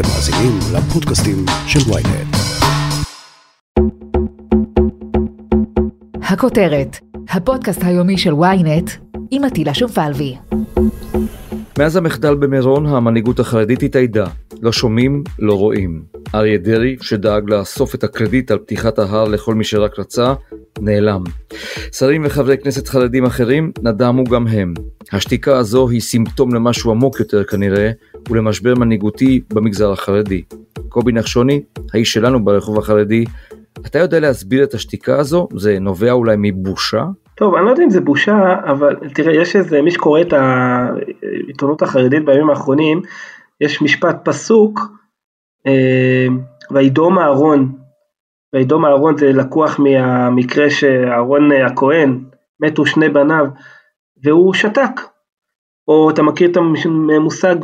אתם מאזינים לפודקאסטים של ויינט. הכותרת, הפודקאסט היומי של ויינט עם עטילה שומפלבי. מאז המחדל במירון המנהיגות החרדית התאיידה, לא שומעים, לא רואים. אריה דרעי, שדאג לאסוף את הקרדיט על פתיחת ההר לכל מי שרק רצה, נעלם. שרים וחברי כנסת חרדים אחרים נדמו גם הם. השתיקה הזו היא סימפטום למשהו עמוק יותר כנראה, ולמשבר מנהיגותי במגזר החרדי. קובי נחשוני, האיש שלנו ברחוב החרדי, אתה יודע להסביר את השתיקה הזו? זה נובע אולי מבושה? טוב, אני לא יודע אם זה בושה, אבל תראה, יש איזה, מי שקורא את העיתונות החרדית בימים האחרונים, יש משפט פסוק, אה, וידום אהרון, וידום אהרון זה לקוח מהמקרה שאהרון הכהן, מתו שני בניו, והוא שתק. או אתה מכיר את המושג,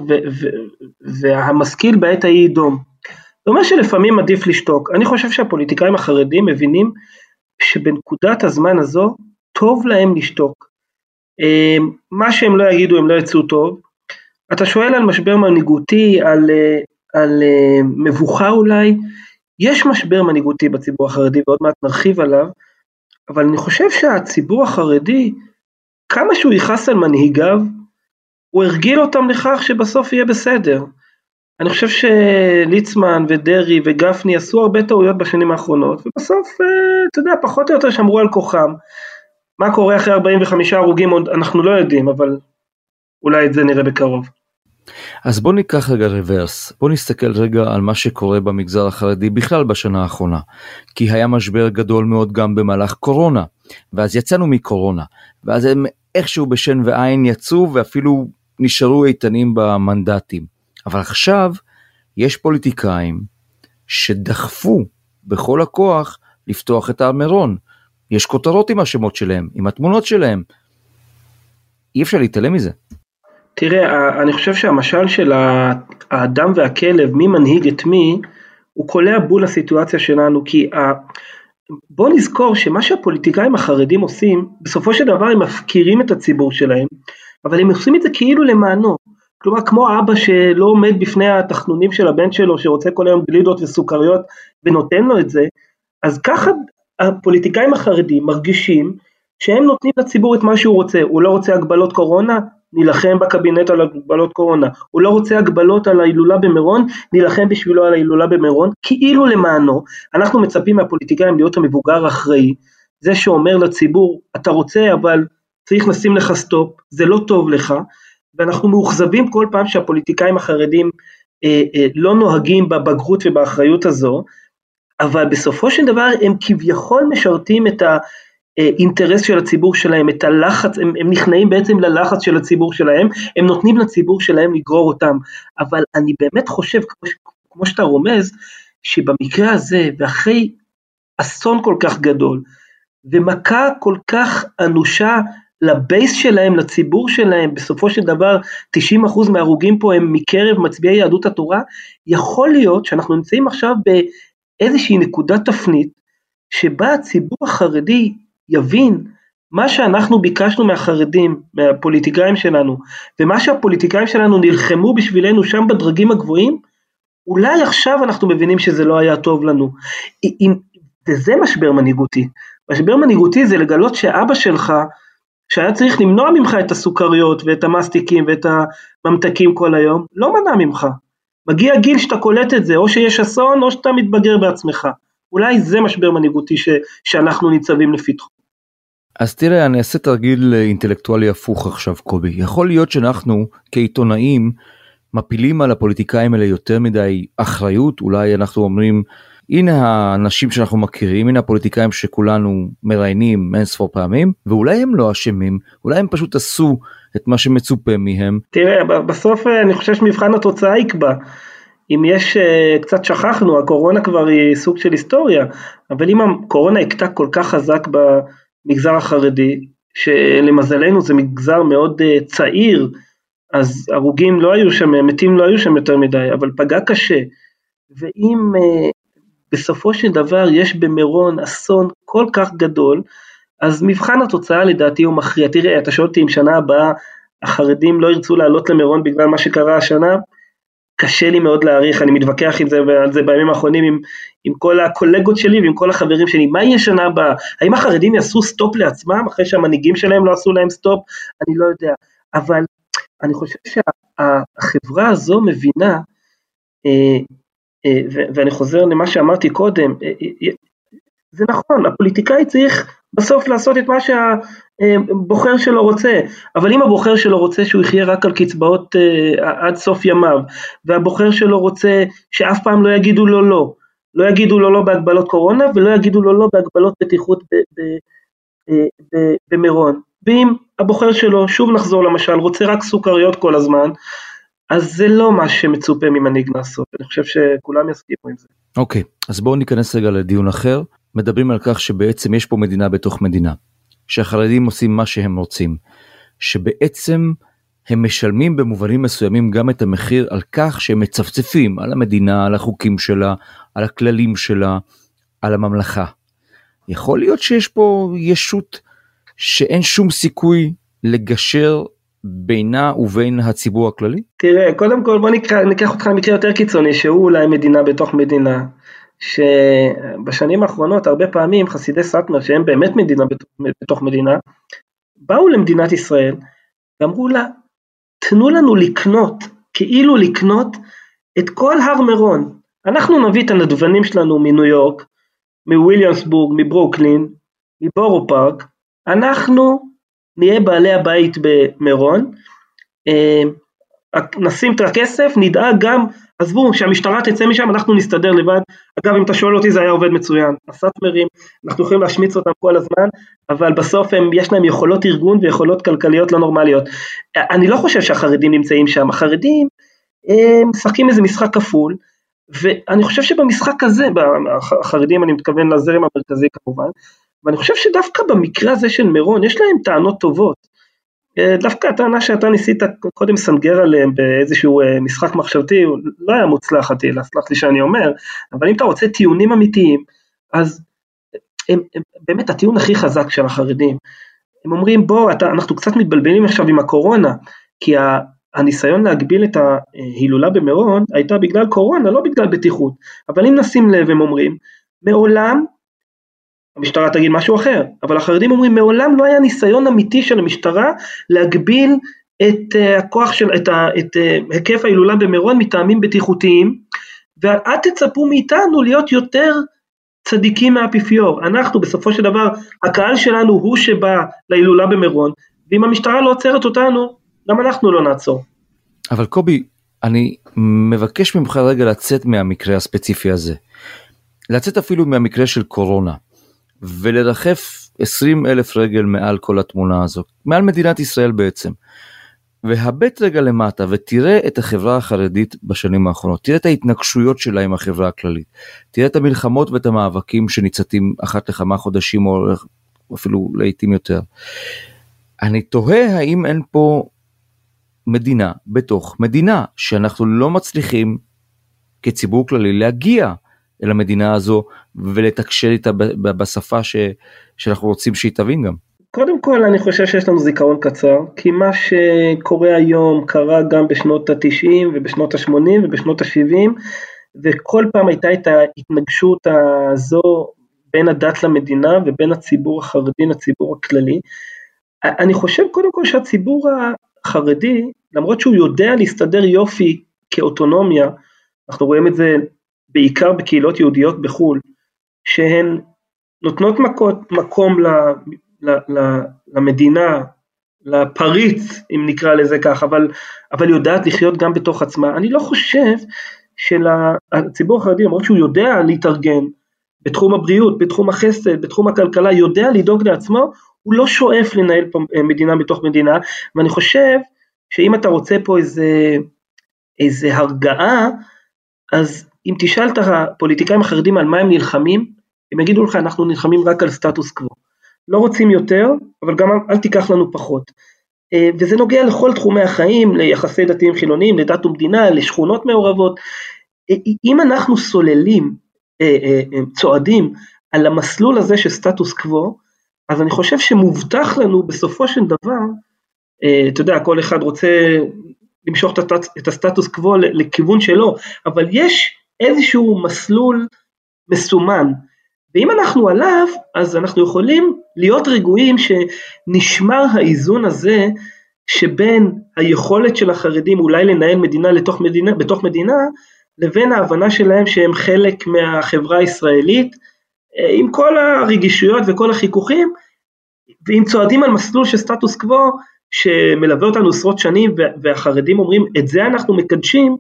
והמשכיל בעת ההיא ידום. זה אומר שלפעמים עדיף לשתוק. אני חושב שהפוליטיקאים החרדים מבינים שבנקודת הזמן הזו טוב להם לשתוק. אה, מה שהם לא יגידו הם לא יצאו טוב. אתה שואל על משבר מנהיגותי, על, אה, על אה, מבוכה אולי, יש משבר מנהיגותי בציבור החרדי ועוד מעט נרחיב עליו, אבל אני חושב שהציבור החרדי, כמה שהוא יכעס על מנהיגיו, הוא הרגיל אותם לכך שבסוף יהיה בסדר. אני חושב שליצמן ודרעי וגפני עשו הרבה טעויות בשנים האחרונות, ובסוף, אתה יודע, פחות או יותר שמרו על כוחם. מה קורה אחרי 45 הרוגים עוד אנחנו לא יודעים, אבל אולי את זה נראה בקרוב. אז בוא ניקח רגע רוורס, בוא נסתכל רגע על מה שקורה במגזר החרדי בכלל בשנה האחרונה. כי היה משבר גדול מאוד גם במהלך קורונה, ואז יצאנו מקורונה, ואז הם איכשהו בשן ועין יצאו ואפילו נשארו איתנים במנדטים. אבל עכשיו יש פוליטיקאים שדחפו בכל הכוח לפתוח את הר מירון. יש כותרות עם השמות שלהם, עם התמונות שלהם. אי אפשר להתעלם מזה. תראה, אני חושב שהמשל של האדם והכלב, מי מנהיג את מי, הוא קולע בול לסיטואציה שלנו, כי ה... בוא נזכור שמה שהפוליטיקאים החרדים עושים, בסופו של דבר הם מפקירים את הציבור שלהם, אבל הם עושים את זה כאילו למענו. כלומר, כמו אבא שלא עומד בפני התחנונים של הבן שלו, שרוצה כל היום גלידות וסוכריות, ונותן לו את זה, אז ככה הפוליטיקאים החרדים מרגישים שהם נותנים לציבור את מה שהוא רוצה, הוא לא רוצה הגבלות קורונה, נילחם בקבינט על הגבלות קורונה, הוא לא רוצה הגבלות על ההילולה במירון, נילחם בשבילו על ההילולה במירון, כאילו למענו, אנחנו מצפים מהפוליטיקאים להיות המבוגר האחראי, זה שאומר לציבור, אתה רוצה אבל צריך לשים לך סטופ, זה לא טוב לך, ואנחנו מאוכזבים כל פעם שהפוליטיקאים החרדים אה, אה, לא נוהגים בבגרות ובאחריות הזו, אבל בסופו של דבר הם כביכול משרתים את האינטרס של הציבור שלהם, את הלחץ, הם, הם נכנעים בעצם ללחץ של הציבור שלהם, הם נותנים לציבור שלהם לגרור אותם, אבל אני באמת חושב, כמו, כמו שאתה רומז, שבמקרה הזה, ואחרי אסון כל כך גדול, ומכה כל כך אנושה לבייס שלהם, לציבור שלהם, בסופו של דבר 90% מההרוגים פה הם מקרב מצביעי יהדות התורה, יכול להיות שאנחנו נמצאים עכשיו באיזושהי נקודת תפנית, שבה הציבור החרדי יבין מה שאנחנו ביקשנו מהחרדים, מהפוליטיקאים שלנו, ומה שהפוליטיקאים שלנו נלחמו בשבילנו שם בדרגים הגבוהים, אולי עכשיו אנחנו מבינים שזה לא היה טוב לנו. וזה משבר מנהיגותי. משבר מנהיגותי זה לגלות שאבא שלך, שהיה צריך למנוע ממך את הסוכריות ואת המסטיקים ואת הממתקים כל היום, לא מנע ממך. מגיע גיל שאתה קולט את זה, או שיש אסון או שאתה מתבגר בעצמך. אולי זה משבר מנהיגותי ש, שאנחנו ניצבים לפתחו. אז תראה, אני אעשה תרגיל אינטלקטואלי הפוך עכשיו, קובי. יכול להיות שאנחנו כעיתונאים מפילים על הפוליטיקאים האלה יותר מדי אחריות, אולי אנחנו אומרים, הנה האנשים שאנחנו מכירים, הנה הפוליטיקאים שכולנו מראיינים אין ספור פעמים, ואולי הם לא אשמים, אולי הם פשוט עשו את מה שמצופה מהם. תראה, בסוף אה, אני חושב שמבחן התוצאה יקבע. אם יש, אה, קצת שכחנו, הקורונה כבר היא סוג של היסטוריה, אבל אם הקורונה הכתה כל כך חזק במגזר החרדי, שלמזלנו זה מגזר מאוד אה, צעיר, אז הרוגים לא היו שם, מתים לא היו שם יותר מדי, אבל פגע קשה. ואם בסופו של דבר יש במירון אסון כל כך גדול, אז מבחן התוצאה לדעתי הוא מכריע. תראה, אתה שואל אותי אם שנה הבאה החרדים לא ירצו לעלות למירון בגלל מה שקרה השנה, קשה לי מאוד להעריך, אני מתווכח עם זה ועל זה בימים האחרונים עם, עם כל הקולגות שלי ועם כל החברים שלי, מה יהיה שנה הבאה? האם החרדים יעשו stop לעצמם אחרי שהמנהיגים שלהם לא עשו להם stop? אני לא יודע, אבל אני חושב שהחברה הזו מבינה, אה, ואני חוזר למה שאמרתי קודם, אה, זה נכון, הפוליטיקאי צריך בסוף לעשות את מה שהבוחר שלו רוצה, אבל אם הבוחר שלו רוצה שהוא יחיה רק על קצבאות עד סוף ימיו, והבוחר שלו רוצה שאף פעם לא יגידו לו לא, לא יגידו לו לא בהגבלות קורונה ולא יגידו לו לא בהגבלות בטיחות במירון, ואם הבוחר שלו, שוב נחזור למשל, רוצה רק סוכריות כל הזמן, אז זה לא מה שמצופה ממנהיג לעשות, אני חושב שכולם יסכימו עם זה. אוקיי, okay, אז בואו ניכנס רגע לדיון אחר. מדברים על כך שבעצם יש פה מדינה בתוך מדינה, שהחרדים עושים מה שהם רוצים, שבעצם הם משלמים במובנים מסוימים גם את המחיר על כך שהם מצפצפים על המדינה, על החוקים שלה, על הכללים שלה, על הממלכה. יכול להיות שיש פה ישות שאין שום סיכוי לגשר בינה ובין הציבור הכללי? תראה, קודם כל בוא ניקח, ניקח אותך למקרה יותר קיצוני, שהוא אולי מדינה בתוך מדינה. שבשנים האחרונות הרבה פעמים חסידי סאטמר, שהם באמת מדינה בתוך מדינה, באו למדינת ישראל ואמרו לה, תנו לנו לקנות, כאילו לקנות את כל הר מירון. אנחנו נביא את הנדבנים שלנו מניו יורק, מוויליאמסבורג, מברוקלין, מבורו פארק, אנחנו נהיה בעלי הבית במירון, אה, נשים את הכסף, נדאג גם, עזבו, שהמשטרה תצא משם, אנחנו נסתדר לבד. אגב, אם אתה שואל אותי, זה היה עובד מצוין. הסאטמרים, אנחנו יכולים להשמיץ אותם כל הזמן, אבל בסוף הם, יש להם יכולות ארגון ויכולות כלכליות לא נורמליות. אני לא חושב שהחרדים נמצאים שם, החרדים משחקים איזה משחק כפול, ואני חושב שבמשחק הזה, החרדים, אני מתכוון לזרם המרכזי כמובן, ואני חושב שדווקא במקרה הזה של מירון, יש להם טענות טובות. אה, דווקא הטענה שאתה ניסית קודם לסנגר עליהם באיזשהו אה, משחק מחשבתי, לא היה מוצלח עטילה, סלח לי שאני אומר, אבל אם אתה רוצה טיעונים אמיתיים, אז הם, הם, באמת הטיעון הכי חזק של החרדים, הם אומרים בוא, אתה, אנחנו קצת מתבלבלים עכשיו עם הקורונה, כי ה, הניסיון להגביל את ההילולה במירון הייתה בגלל קורונה, לא בגלל בטיחות, אבל אם נשים לב הם אומרים, מעולם המשטרה תגיד משהו אחר, אבל החרדים אומרים מעולם לא היה ניסיון אמיתי של המשטרה להגביל את uh, הכוח של, את, ה, את uh, היקף ההילולה במירון מטעמים בטיחותיים, ואל תצפו מאיתנו להיות יותר צדיקים מהאפיפיור, אנחנו בסופו של דבר, הקהל שלנו הוא שבא להילולה במירון, ואם המשטרה לא עוצרת אותנו, גם אנחנו לא נעצור. אבל קובי, אני מבקש ממך רגע לצאת מהמקרה הספציפי הזה. לצאת אפילו מהמקרה של קורונה. ולרחף 20 אלף רגל מעל כל התמונה הזאת, מעל מדינת ישראל בעצם. והבט רגע למטה ותראה את החברה החרדית בשנים האחרונות, תראה את ההתנגשויות שלה עם החברה הכללית, תראה את המלחמות ואת המאבקים שניצתים אחת לכמה חודשים או אפילו לעיתים יותר. אני תוהה האם אין פה מדינה בתוך מדינה שאנחנו לא מצליחים כציבור כללי להגיע אל המדינה הזו ולתקשר איתה בשפה ש, שאנחנו רוצים שהיא תבין גם. קודם כל אני חושב שיש לנו זיכרון קצר, כי מה שקורה היום קרה גם בשנות ה-90 ובשנות ה-80 ובשנות ה-70, וכל פעם הייתה את ההתנגשות הזו בין הדת למדינה ובין הציבור החרדי לציבור הכללי. אני חושב קודם כל שהציבור החרדי, למרות שהוא יודע להסתדר יופי כאוטונומיה, אנחנו רואים את זה בעיקר בקהילות יהודיות בחו"ל, שהן נותנות מקות, מקום ל, ל, ל, למדינה, לפריץ, אם נקרא לזה כך, אבל, אבל יודעת לחיות גם בתוך עצמה. אני לא חושב שלציבור החרדי, למרות שהוא יודע להתארגן בתחום הבריאות, בתחום החסד, בתחום הכלכלה, יודע לדאוג לעצמו, הוא לא שואף לנהל פה מדינה בתוך מדינה, ואני חושב שאם אתה רוצה פה איזה, איזה הרגעה, אז אם תשאל את הפוליטיקאים החרדים על מה הם נלחמים, הם יגידו לך אנחנו נלחמים רק על סטטוס קוו. לא רוצים יותר, אבל גם אל תיקח לנו פחות. אה, וזה נוגע לכל תחומי החיים, ליחסי דתיים חילוניים, לדת ומדינה, לשכונות מעורבות. אה, אם אנחנו סוללים, אה, צועדים על המסלול הזה של סטטוס קוו, אז אני חושב שמובטח לנו בסופו של דבר, אתה יודע, כל אחד רוצה למשוך את הסטטוס קוו לכיוון שלו, אבל יש איזשהו מסלול מסומן, ואם אנחנו עליו, אז אנחנו יכולים להיות רגועים שנשמר האיזון הזה שבין היכולת של החרדים אולי לנהל מדינה לתוך מדינה, בתוך מדינה, לבין ההבנה שלהם שהם חלק מהחברה הישראלית, אה, עם כל הרגישויות וכל החיכוכים, ואם צועדים על מסלול של סטטוס קוו שמלווה אותנו עשרות שנים והחרדים אומרים את זה אנחנו מקדשים,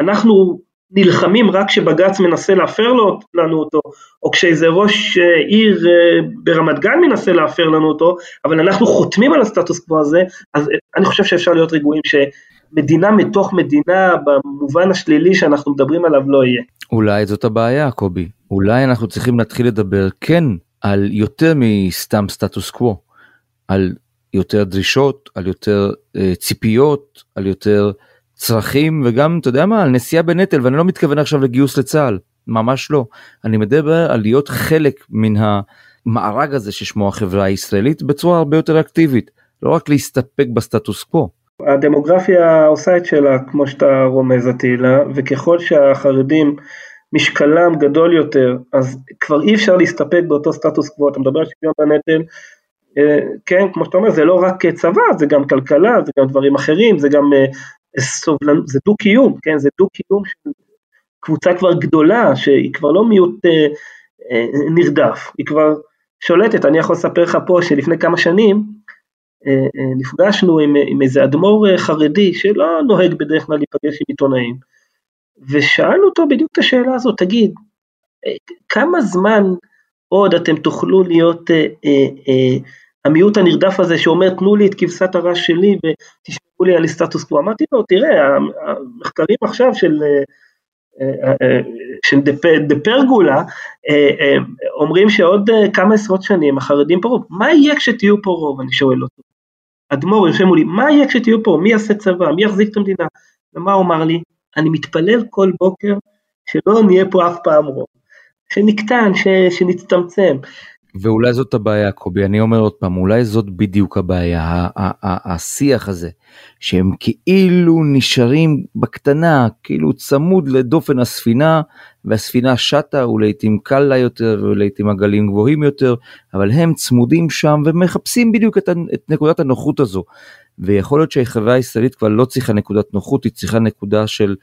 אנחנו נלחמים רק כשבג"ץ מנסה להפר לנו אותו, או כשאיזה ראש אה, עיר אה, ברמת גן מנסה להפר לנו אותו, אבל אנחנו חותמים על הסטטוס קוו הזה, אז אני חושב שאפשר להיות רגועים שמדינה מתוך מדינה במובן השלילי שאנחנו מדברים עליו לא יהיה. אולי זאת הבעיה קובי, אולי אנחנו צריכים להתחיל לדבר כן על יותר מסתם סטטוס קוו, על יותר דרישות, על יותר אה, ציפיות, על יותר צרכים וגם אתה יודע מה על נשיאה בנטל ואני לא מתכוון עכשיו לגיוס לצה"ל ממש לא אני מדבר על להיות חלק מן המארג הזה ששמו החברה הישראלית בצורה הרבה יותר אקטיבית לא רק להסתפק בסטטוס קוו. הדמוגרפיה עושה את שלה כמו שאתה רומז עטילה וככל שהחרדים משקלם גדול יותר אז כבר אי אפשר להסתפק באותו סטטוס קוו אתה מדבר על שוויון בנטל אה, כן כמו שאתה אומר זה לא רק צבא זה גם כלכלה זה גם דברים אחרים זה גם אה, סובלנות, זה דו-קיום, כן, זה דו-קיום של קבוצה כבר גדולה, שהיא כבר לא מיעוט אה, אה, נרדף, היא כבר שולטת, אני יכול לספר לך פה שלפני כמה שנים אה, אה, נפגשנו עם, עם איזה אדמו"ר אה, חרדי שלא נוהג בדרך כלל להיפגש עם עיתונאים, ושאלנו אותו בדיוק את השאלה הזאת, תגיד, אה, כמה זמן עוד אתם תוכלו להיות אה, אה, אה, המיעוט הנרדף הזה שאומר תנו לי את כבשת הרש שלי ותשמעו לי על סטטוס קוו. אמרתי לו תראה המחקרים עכשיו של, אה, אה, של דה פרגולה אה, אומרים שעוד כמה עשרות שנים החרדים פה רוב, מה יהיה כשתהיו פה רוב? אני שואל אותו. אדמו"ר יושב מולי מה יהיה כשתהיו פה? מי יעשה צבא? מי יחזיק את המדינה? ומה הוא אמר לי? אני מתפלל כל בוקר שלא נהיה פה אף פעם רוב. שנקטן שנצטמצם ואולי זאת הבעיה קובי. אני אומר עוד פעם אולי זאת בדיוק הבעיה השיח הזה שהם כאילו נשארים בקטנה כאילו צמוד לדופן הספינה והספינה שטה ולעיתים קל לה יותר ולעיתים הגלים גבוהים יותר אבל הם צמודים שם ומחפשים בדיוק את, את נקודת הנוחות הזו. ויכול להיות שהחברה הישראלית כבר לא צריכה נקודת נוחות היא צריכה נקודה של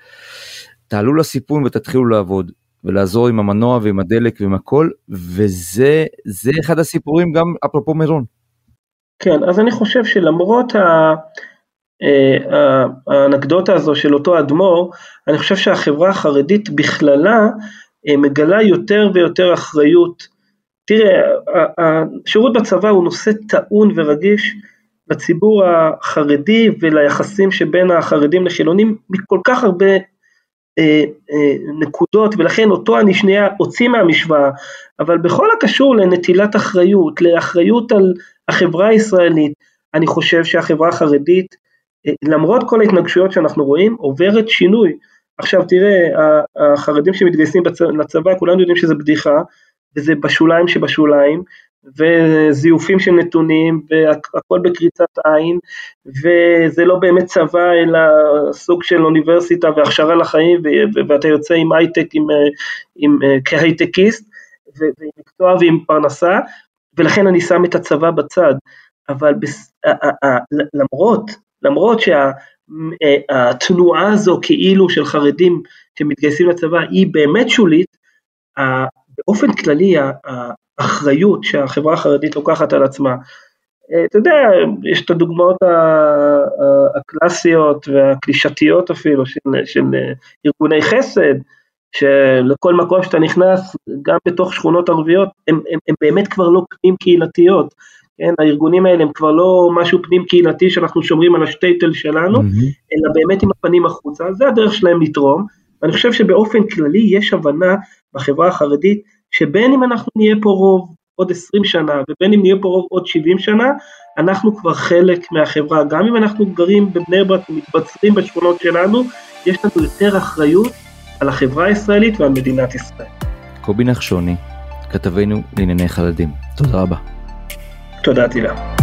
תעלו לסיפון ותתחילו לעבוד ולעזור עם המנוע ועם הדלק ועם הכל, וזה זה אחד הסיפורים גם אפרופו מירון. כן, אז אני חושב שלמרות אה, האנקדוטה הזו של אותו אדמו"ר, אני חושב שהחברה החרדית בכללה אה, מגלה יותר ויותר אחריות. תראה, השירות בצבא הוא נושא טעון ורגיש לציבור החרדי וליחסים שבין החרדים לחילונים מכל כך הרבה נקודות ולכן אותו אני שנייה אוציא מהמשוואה אבל בכל הקשור לנטילת אחריות, לאחריות על החברה הישראלית אני חושב שהחברה החרדית אה, למרות כל ההתנגשויות שאנחנו רואים עוברת שינוי. עכשיו תראה החרדים שמתגייסים לצבא כולנו יודעים שזה בדיחה וזה בשוליים שבשוליים וזיופים של נתונים והכל בקריצת עין וזה לא באמת צבא אלא סוג של אוניברסיטה והכשרה לחיים ואתה יוצא עם הייטק עם, עם, כהייטקיסט ועם מקצוע ועם פרנסה ולכן אני שם את הצבא בצד. אבל בס, למרות למרות שהתנועה הזו כאילו של חרדים שמתגייסים לצבא היא באמת שולית באופן כללי האחריות שהחברה החרדית לוקחת על עצמה. אה, אתה יודע, יש את הדוגמאות הקלאסיות והקלישתיות אפילו של, של ארגוני חסד, שלכל מקום שאתה נכנס, גם בתוך שכונות ערביות, הם, הם, הם באמת כבר לא פנים קהילתיות. כן, הארגונים האלה הם כבר לא משהו פנים קהילתי שאנחנו שומרים על השטייטל שלנו, mm-hmm. אלא באמת עם הפנים החוצה, זה הדרך שלהם לתרום. ואני חושב שבאופן כללי יש הבנה בחברה החרדית שבין אם אנחנו נהיה פה רוב עוד 20 שנה ובין אם נהיה פה רוב עוד 70 שנה, אנחנו כבר חלק מהחברה. גם אם אנחנו גרים בבני ברק ומתבצרים בשכונות שלנו, יש לנו יותר אחריות על החברה הישראלית ועל מדינת ישראל. קובי נחשוני, כתבנו לענייני חרדים. תודה רבה. תודה תהילה.